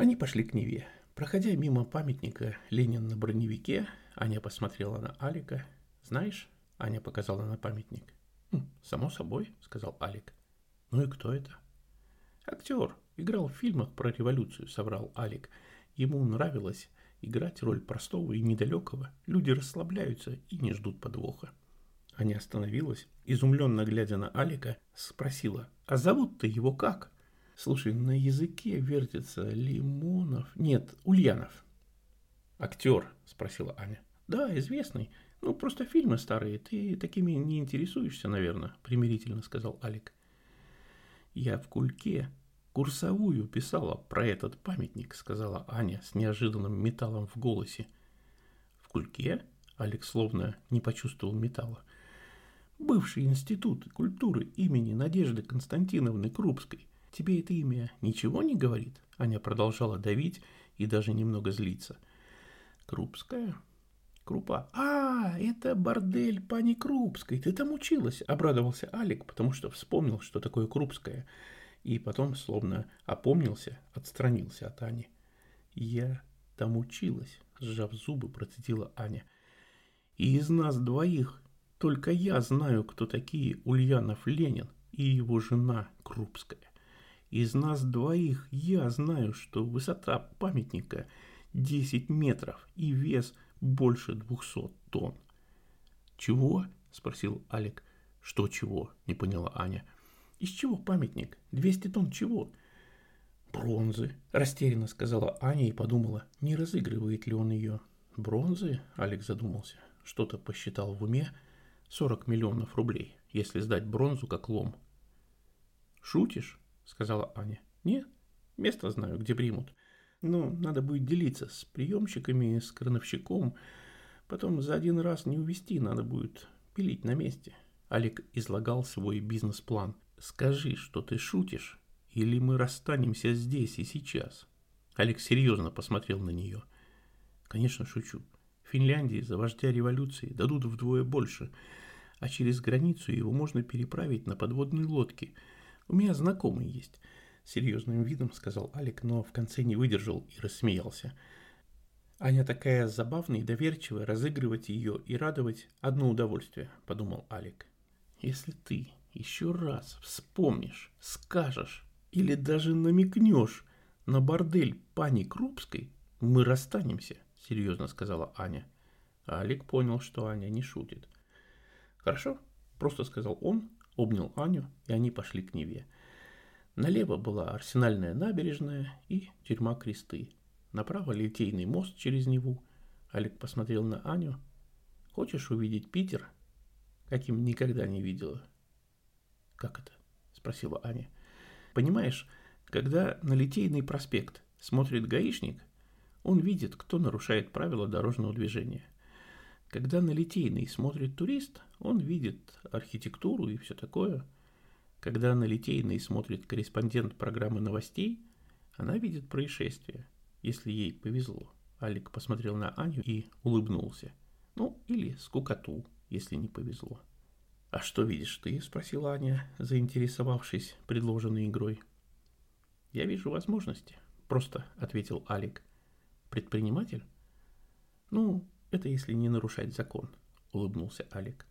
Они пошли к Неве. Проходя мимо памятника Ленин на броневике, Аня посмотрела на Алика. «Знаешь?» – Аня показала на памятник. «Хм, «Само собой», – сказал Алик. «Ну и кто это?» «Актер. Играл в фильмах про революцию», – соврал Алик. Ему нравилось играть роль простого и недалекого. Люди расслабляются и не ждут подвоха. Аня остановилась, изумленно глядя на Алика, спросила, «А зовут-то его как?» Слушай, на языке вертится Лимонов. Нет, Ульянов. Актер, спросила Аня. Да, известный. Ну, просто фильмы старые. Ты такими не интересуешься, наверное, примирительно сказал Алик. Я в кульке курсовую писала про этот памятник, сказала Аня с неожиданным металлом в голосе. В кульке? Алекс словно не почувствовал металла. Бывший институт культуры имени Надежды Константиновны Крупской. Тебе это имя ничего не говорит? Аня продолжала давить и даже немного злиться. Крупская? Крупа. А, это бордель пани Крупской. Ты там училась, обрадовался Алик, потому что вспомнил, что такое Крупская. И потом, словно опомнился, отстранился от Ани. Я там училась, сжав зубы, процедила Аня. И из нас двоих только я знаю, кто такие Ульянов Ленин и его жена Крупская. Из нас двоих я знаю, что высота памятника 10 метров и вес больше 200 тонн. «Чего?» – спросил Алик. «Что чего?» – не поняла Аня. «Из чего памятник? 200 тонн чего?» «Бронзы», – растерянно сказала Аня и подумала, не разыгрывает ли он ее. «Бронзы?» – Алик задумался. Что-то посчитал в уме. 40 миллионов рублей, если сдать бронзу как лом. «Шутишь?» Сказала Аня. Нет, место знаю, где примут. Но надо будет делиться с приемщиками, с крановщиком. Потом за один раз не увести, надо будет пилить на месте. Олег излагал свой бизнес-план. Скажи, что ты шутишь, или мы расстанемся здесь и сейчас. Олег серьезно посмотрел на нее. Конечно, шучу. Финляндии за вождя революции дадут вдвое больше, а через границу его можно переправить на подводной лодке – у меня знакомый есть, серьезным видом сказал Алик, но в конце не выдержал и рассмеялся. Аня такая забавная и доверчивая, разыгрывать ее и радовать одно удовольствие, подумал Алик. Если ты еще раз вспомнишь, скажешь или даже намекнешь на бордель пани Крупской, мы расстанемся, серьезно сказала Аня. Алик понял, что Аня не шутит. Хорошо, просто сказал он обнял Аню, и они пошли к Неве. Налево была Арсенальная набережная и тюрьма Кресты. Направо Литейный мост через Неву. Олег посмотрел на Аню. «Хочешь увидеть Питер?» «Каким никогда не видела». «Как это?» – спросила Аня. «Понимаешь, когда на Литейный проспект смотрит гаишник, он видит, кто нарушает правила дорожного движения. Когда на Литейный смотрит турист, он видит архитектуру и все такое. Когда на Литейный смотрит корреспондент программы новостей, она видит происшествие, если ей повезло. Алик посмотрел на Аню и улыбнулся. Ну, или скукоту, если не повезло. «А что видишь ты?» – спросила Аня, заинтересовавшись предложенной игрой. «Я вижу возможности», – просто ответил Алик. «Предприниматель?» «Ну, это если не нарушать закон», – улыбнулся Алик.